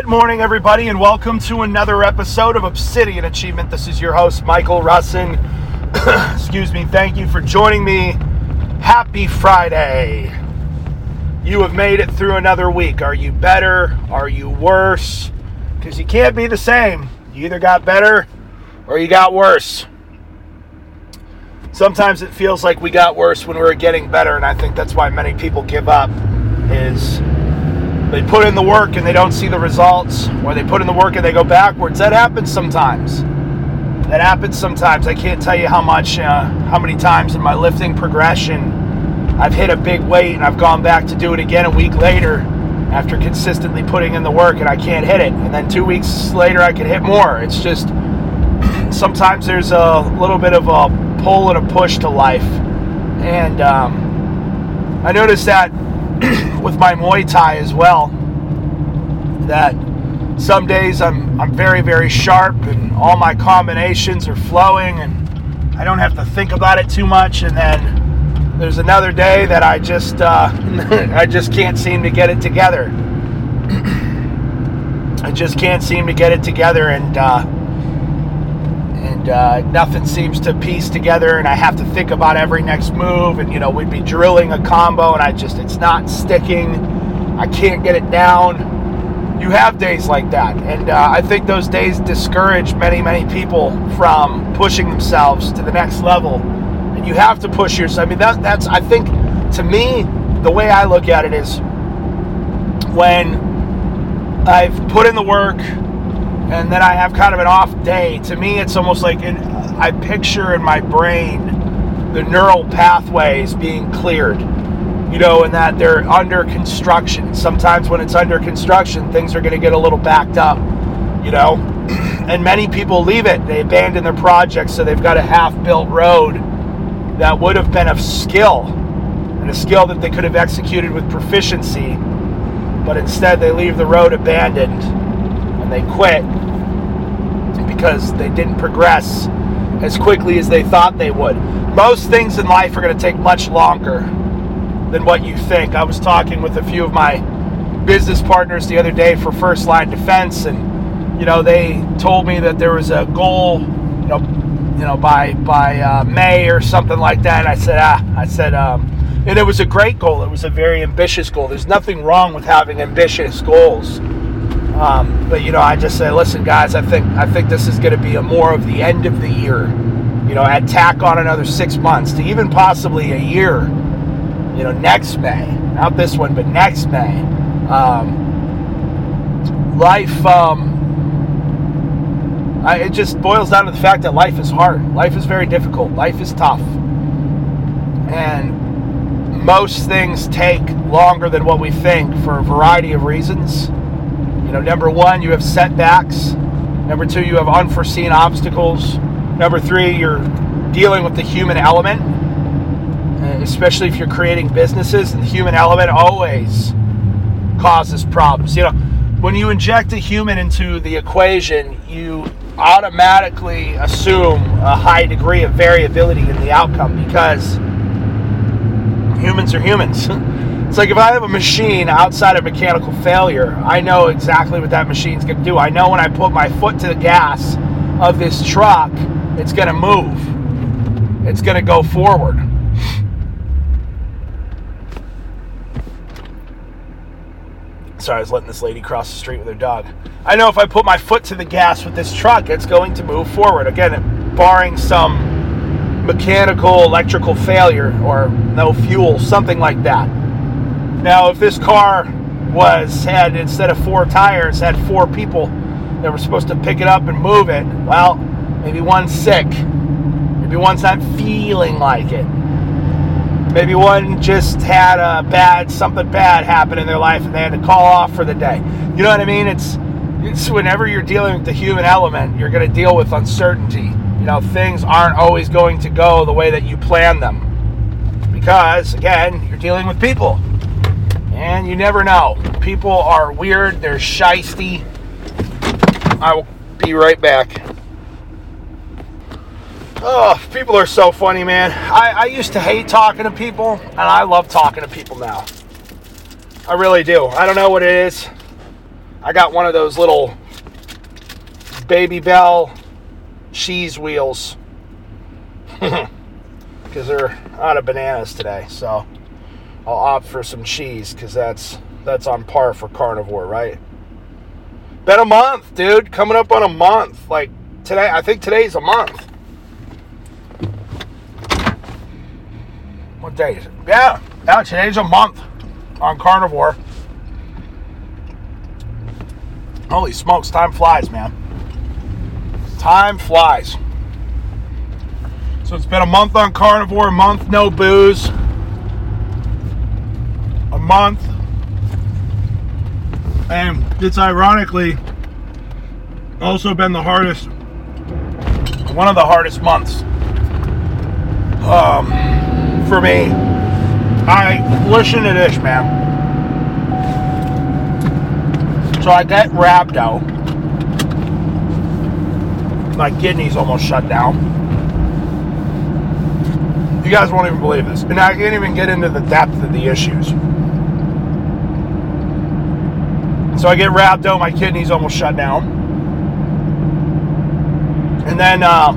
Good morning, everybody, and welcome to another episode of Obsidian Achievement. This is your host, Michael Russin. Excuse me. Thank you for joining me. Happy Friday. You have made it through another week. Are you better? Are you worse? Because you can't be the same. You either got better or you got worse. Sometimes it feels like we got worse when we were getting better, and I think that's why many people give up. Is they put in the work and they don't see the results, or they put in the work and they go backwards. That happens sometimes. That happens sometimes. I can't tell you how much, uh, how many times in my lifting progression I've hit a big weight and I've gone back to do it again a week later after consistently putting in the work and I can't hit it. And then two weeks later I can hit more. It's just sometimes there's a little bit of a pull and a push to life. And um, I noticed that with my Muay Thai as well. That some days I'm I'm very very sharp and all my combinations are flowing and I don't have to think about it too much. And then there's another day that I just uh, I just can't seem to get it together. I just can't seem to get it together and. Uh, and uh, nothing seems to piece together and i have to think about every next move and you know we'd be drilling a combo and i just it's not sticking. I can't get it down. You have days like that and uh, i think those days discourage many many people from pushing themselves to the next level. And you have to push yourself i mean that, that's i think to me the way i look at it is when i've put in the work and then I have kind of an off day. To me, it's almost like in, I picture in my brain the neural pathways being cleared, you know, and that they're under construction. Sometimes when it's under construction, things are going to get a little backed up, you know, and many people leave it. They abandon their project, so they've got a half built road that would have been of skill and a skill that they could have executed with proficiency, but instead they leave the road abandoned they quit because they didn't progress as quickly as they thought they would. Most things in life are going to take much longer than what you think. I was talking with a few of my business partners the other day for First Line Defense, and you know they told me that there was a goal, you know, you know by by uh, May or something like that. And I said, ah, I said, um, and it was a great goal. It was a very ambitious goal. There's nothing wrong with having ambitious goals. Um, but you know, I just say, listen, guys, I think I think this is going to be a more of the end of the year. You know, add tack on another six months to even possibly a year. You know, next May, not this one, but next May. Um, life, um, I, it just boils down to the fact that life is hard. Life is very difficult. Life is tough, and most things take longer than what we think for a variety of reasons. You know, number one, you have setbacks. Number two, you have unforeseen obstacles. Number three, you're dealing with the human element, uh, especially if you're creating businesses. And the human element always causes problems. You know, when you inject a human into the equation, you automatically assume a high degree of variability in the outcome because humans are humans. It's like if I have a machine outside of mechanical failure, I know exactly what that machine's going to do. I know when I put my foot to the gas of this truck, it's going to move. It's going to go forward. Sorry, I was letting this lady cross the street with her dog. I know if I put my foot to the gas with this truck, it's going to move forward. Again, barring some mechanical, electrical failure or no fuel, something like that. Now, if this car was had instead of four tires had four people that were supposed to pick it up and move it, well, maybe one's sick, maybe one's not feeling like it. Maybe one just had a bad something bad happen in their life and they had to call off for the day. You know what I mean? It's it's whenever you're dealing with the human element, you're going to deal with uncertainty. You know, things aren't always going to go the way that you plan them. Because again, you're dealing with people. And you never know. People are weird, they're shisty. I will be right back. Oh, people are so funny, man. I, I used to hate talking to people, and I love talking to people now. I really do. I don't know what it is. I got one of those little Babybel cheese wheels because they're out of bananas today. So I'll opt for some cheese because that's that's on par for carnivore, right? Been a month, dude. Coming up on a month. Like today, I think today's a month. What day is it? Yeah, yeah. Today's a month on carnivore. Holy smokes, time flies, man. Time flies. So it's been a month on carnivore, a month no booze, month. And it's ironically also been the hardest, one of the hardest months um, for me. I listen to this, man. So I get rhabdo. My kidneys almost shut down. You guys won't even believe this. And I can't even get into the depth of the issues. So I get rhabdo, my kidneys almost shut down. And then uh,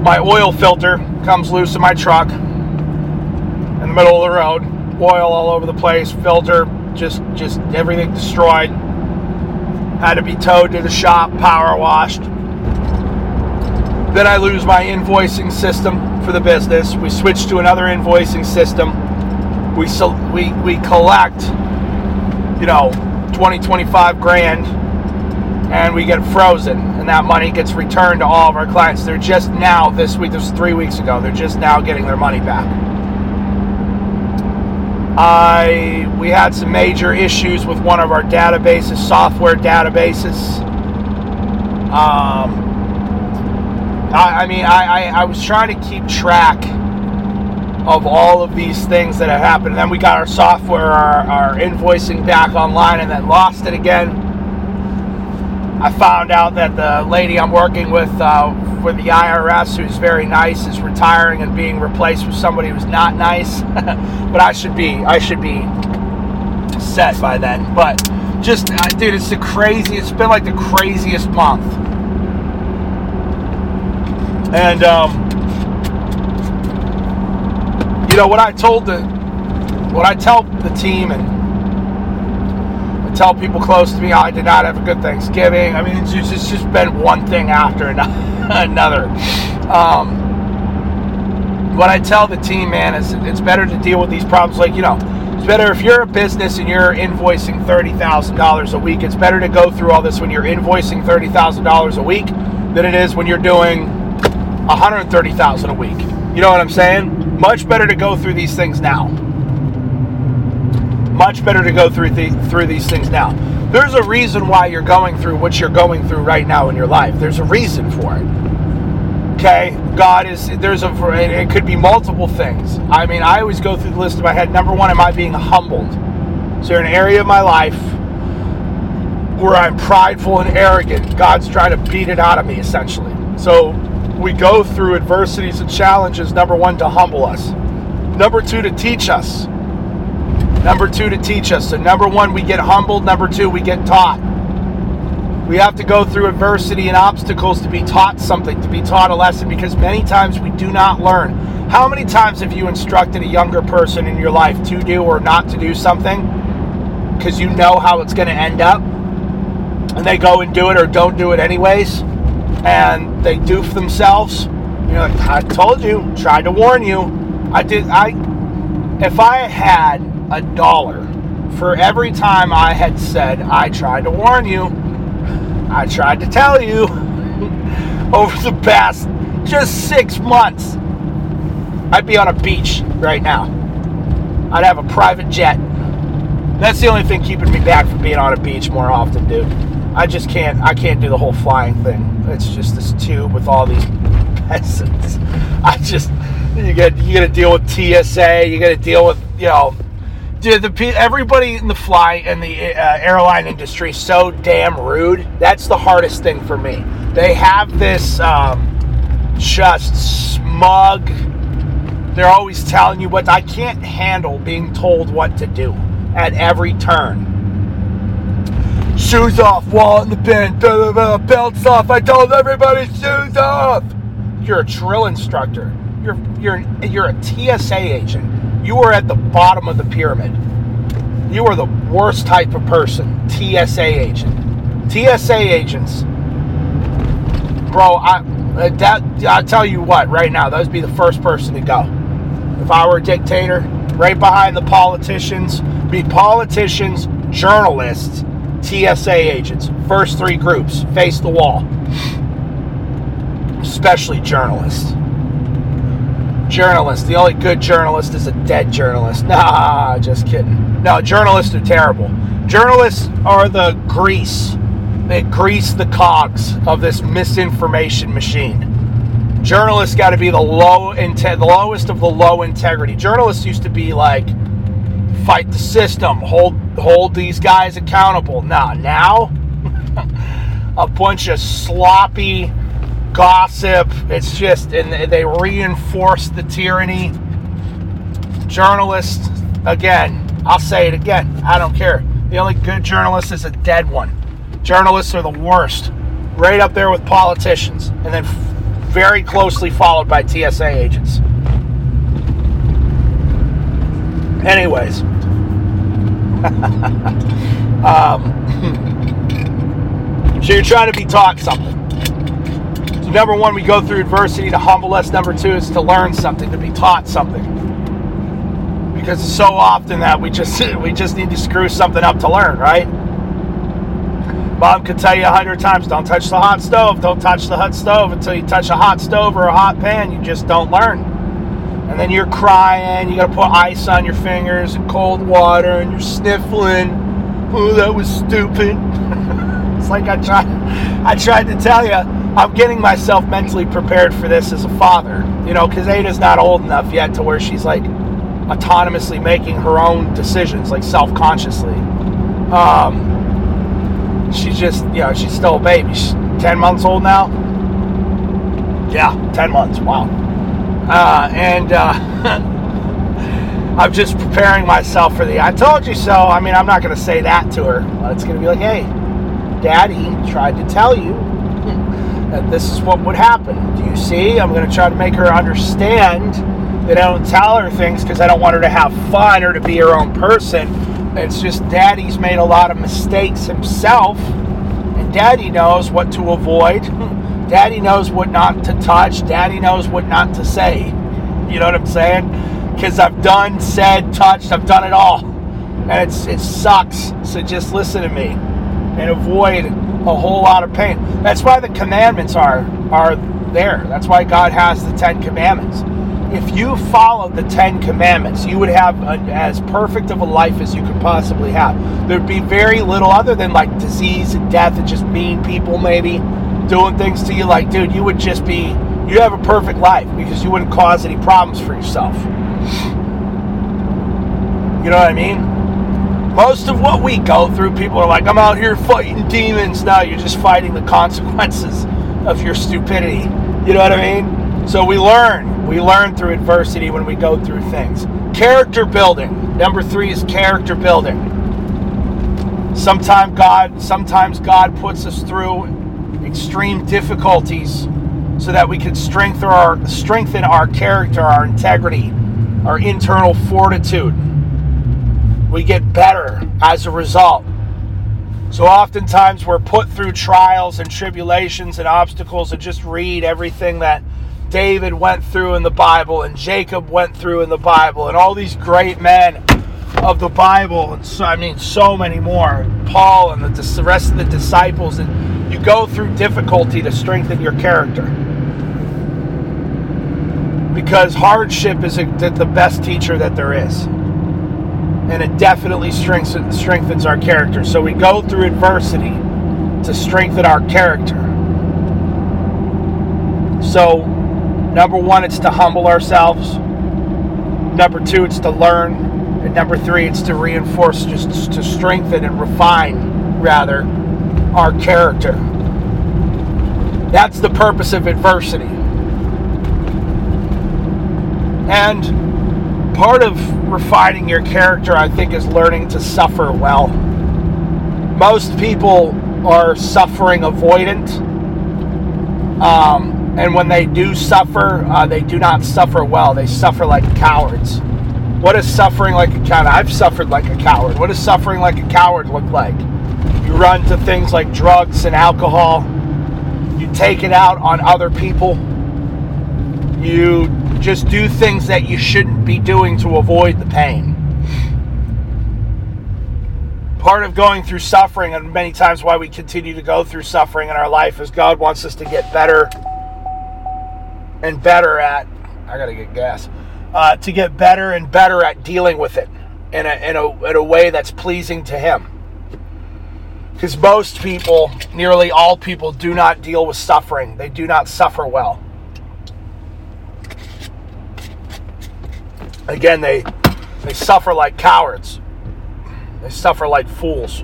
my oil filter comes loose in my truck in the middle of the road. Oil all over the place, filter, just just everything destroyed had to be towed to the shop, power washed. Then I lose my invoicing system for the business. We switch to another invoicing system. We we we collect, you know, 20, 25 grand, and we get frozen, and that money gets returned to all of our clients. They're just now this week. This was three weeks ago. They're just now getting their money back. I we had some major issues with one of our databases, software databases. Um, I, I mean, I, I, I was trying to keep track of all of these things that have happened. And then we got our software, our, our invoicing back online, and then lost it again. I found out that the lady I'm working with uh, for the IRS, who's very nice, is retiring and being replaced with somebody who's not nice. but I should be, I should be set by then. But just, uh, dude, it's the craziest. It's been like the craziest month. And um, know what I told the, what I tell the team and tell people close to me I did not have a good Thanksgiving. I mean, it's just, it's just been one thing after another. Um, what I tell the team, man, is it's better to deal with these problems. Like, you know, it's better if you're a business and you're invoicing $30,000 a week, it's better to go through all this when you're invoicing $30,000 a week than it is when you're doing 130,000 a week. You know what I'm saying? Much better to go through these things now much better to go through the, through these things now. There's a reason why you're going through what you're going through right now in your life. There's a reason for it. Okay, God is there's a it could be multiple things. I mean, I always go through the list in my head. Number one, am I being humbled? Is there an area of my life where I'm prideful and arrogant? God's trying to beat it out of me, essentially. So we go through adversities and challenges. Number one, to humble us. Number two, to teach us. Number two, to teach us. So, number one, we get humbled. Number two, we get taught. We have to go through adversity and obstacles to be taught something, to be taught a lesson, because many times we do not learn. How many times have you instructed a younger person in your life to do or not to do something because you know how it's going to end up? And they go and do it or don't do it anyways, and they doof themselves. You know, I told you, tried to warn you. I did. I, if I had a dollar for every time I had said, I tried to warn you, I tried to tell you over the past just six months. I'd be on a beach right now. I'd have a private jet. That's the only thing keeping me back from being on a beach more often, dude. I just can't. I can't do the whole flying thing. It's just this tube with all these peasants. I just you get you got to deal with TSA. You got to deal with you know Dude, the everybody in the fly and the uh, airline industry so damn rude. That's the hardest thing for me. They have this um, just smug. They're always telling you what I can't handle being told what to do at every turn. Shoes off, wallet in the bin, belts off. I told everybody shoes off. You're a drill instructor. You're you're you're a TSA agent. You are at the bottom of the pyramid. You are the worst type of person. TSA agent. TSA agents. Bro, I uh, that I tell you what, right now, those be the first person to go. If I were a dictator, right behind the politicians, be politicians, journalists, TSA agents. First three groups face the wall. Especially journalists. Journalists. The only good journalist is a dead journalist. Nah, just kidding. No, journalists are terrible. Journalists are the grease. They grease the cogs of this misinformation machine. Journalists got to be the low inte- the lowest of the low integrity. Journalists used to be like fight the system, hold hold these guys accountable. Now, now a bunch of sloppy gossip. It's just, and they reinforce the tyranny. Journalists, again, I'll say it again. I don't care. The only good journalist is a dead one. Journalists are the worst, right up there with politicians, and then very closely followed by TSA agents. Anyways, um, so you're trying to be taught something. So number one, we go through adversity to humble us. Number two is to learn something, to be taught something. Because it's so often that we just we just need to screw something up to learn, right? Mom could tell you a hundred times, don't touch the hot stove, don't touch the hot stove until you touch a hot stove or a hot pan. You just don't learn. And then you're crying, you gotta put ice on your fingers and cold water, and you're sniffling. Oh, that was stupid. it's like I tried I tried to tell you, I'm getting myself mentally prepared for this as a father. You know, because Ada's not old enough yet to where she's like autonomously making her own decisions, like self consciously. Um, she's just, you know, she's still a baby. She's 10 months old now. Yeah, 10 months. Wow. Uh, and uh, I'm just preparing myself for the I told you so. I mean, I'm not going to say that to her. It's going to be like, hey, daddy tried to tell you that this is what would happen. Do you see? I'm going to try to make her understand that I don't tell her things because I don't want her to have fun or to be her own person. It's just daddy's made a lot of mistakes himself, and daddy knows what to avoid. Daddy knows what not to touch. Daddy knows what not to say. You know what I'm saying? Because I've done, said, touched, I've done it all. And it's it sucks. So just listen to me and avoid a whole lot of pain. That's why the commandments are are there. That's why God has the Ten Commandments. If you followed the Ten Commandments, you would have a, as perfect of a life as you could possibly have. There'd be very little other than like disease and death and just mean people, maybe doing things to you. Like, dude, you would just be, you have a perfect life because you wouldn't cause any problems for yourself. You know what I mean? Most of what we go through, people are like, I'm out here fighting demons. Now you're just fighting the consequences of your stupidity. You know what I mean? So we learn. We learn through adversity when we go through things. Character building. Number three is character building. Sometimes God, sometimes God puts us through extreme difficulties so that we can strengthen our strengthen our character, our integrity, our internal fortitude. We get better as a result. So oftentimes we're put through trials and tribulations and obstacles and just read everything that David went through in the Bible and Jacob went through in the Bible and all these great men of the Bible and so I mean so many more Paul and the, the rest of the disciples and you go through difficulty to strengthen your character. Because hardship is a, the best teacher that there is. And it definitely strengthens, strengthens our character. So we go through adversity to strengthen our character. So number one it's to humble ourselves. Number two it's to learn. And number three it's to reinforce just to strengthen and refine rather our character that's the purpose of adversity and part of refining your character i think is learning to suffer well most people are suffering avoidant. Um, and when they do suffer, uh, they do not suffer well. They suffer like cowards. What is suffering like a coward? I've suffered like a coward. What does suffering like a coward look like? Run to things like drugs and alcohol. You take it out on other people. You just do things that you shouldn't be doing to avoid the pain. Part of going through suffering, and many times why we continue to go through suffering in our life, is God wants us to get better and better at. I gotta get gas. Uh, to get better and better at dealing with it in a, in a, in a way that's pleasing to Him. Because most people, nearly all people, do not deal with suffering. They do not suffer well. Again, they they suffer like cowards. They suffer like fools.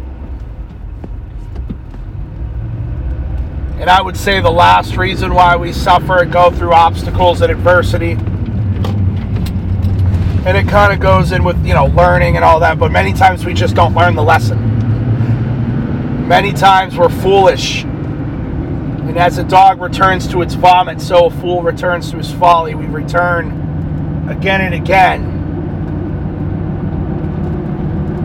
And I would say the last reason why we suffer and go through obstacles and adversity, and it kind of goes in with, you know, learning and all that, but many times we just don't learn the lesson. Many times we're foolish. And as a dog returns to its vomit, so a fool returns to his folly. We return again and again.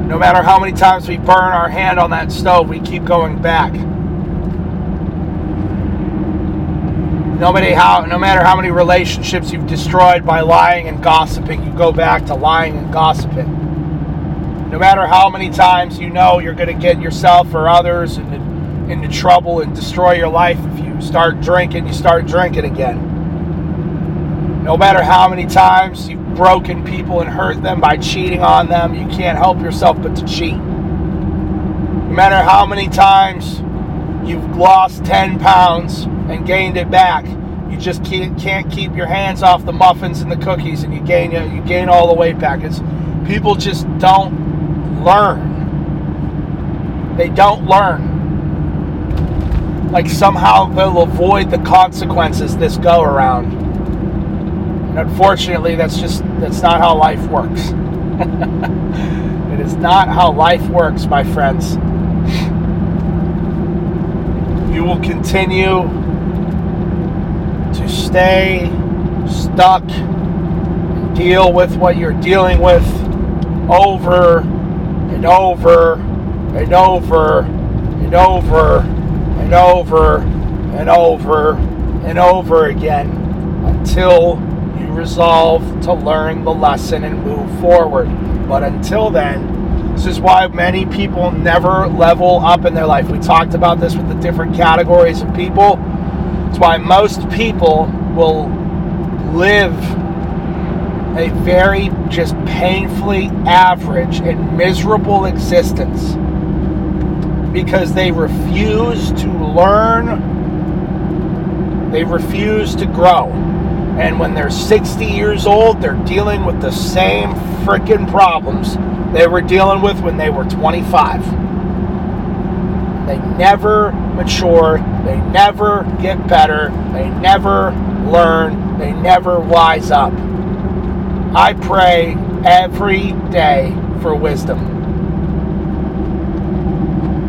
No matter how many times we burn our hand on that stove, we keep going back. Nobody how no matter how many relationships you've destroyed by lying and gossiping, you go back to lying and gossiping. No matter how many times you know you're going to get yourself or others into, into trouble and destroy your life, if you start drinking, you start drinking again. No matter how many times you've broken people and hurt them by cheating on them, you can't help yourself but to cheat. No matter how many times you've lost 10 pounds and gained it back. You just can't keep your hands off the muffins and the cookies, and you gain you gain all the weight back. It's people just don't learn. They don't learn. Like somehow they'll avoid the consequences this go around. And unfortunately, that's just that's not how life works. it is not how life works, my friends. You will continue to stay stuck deal with what you're dealing with over and over and over and over and over and over and over again until you resolve to learn the lesson and move forward. But until then, this is why many people never level up in their life. We talked about this with the different categories of people it's why most people will live a very just painfully average and miserable existence because they refuse to learn, they refuse to grow. And when they're 60 years old, they're dealing with the same freaking problems they were dealing with when they were 25. They never mature. They never get better. They never learn. They never wise up. I pray every day for wisdom.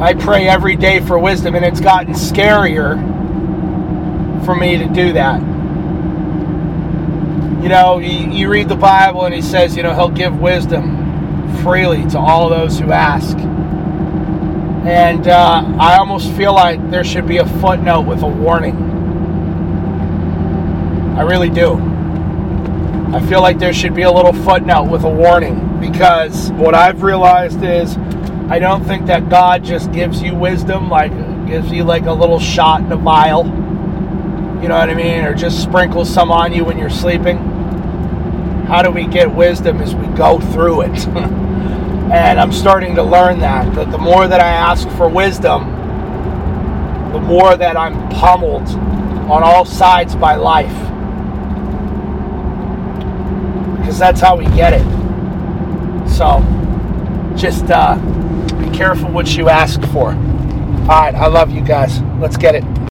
I pray every day for wisdom, and it's gotten scarier for me to do that. You know, you, read the Bible, and he says, you know, he'll give wisdom freely to all those who ask. And uh, I almost feel like there should be a footnote with a warning. I really do. I feel like there should be a little footnote with a warning because what I've realized is I don't think that God just gives you wisdom, like gives you like a little shot in a vial. You know what I mean? Or just sprinkles some on you when you're sleeping. How do we get wisdom as we go through it? And I'm starting to learn that, that the more that I ask for wisdom, the more that I'm pummeled on all sides by life. Because that's how we get it. So just uh, be careful what you ask for. All right, I love you guys. Let's get it.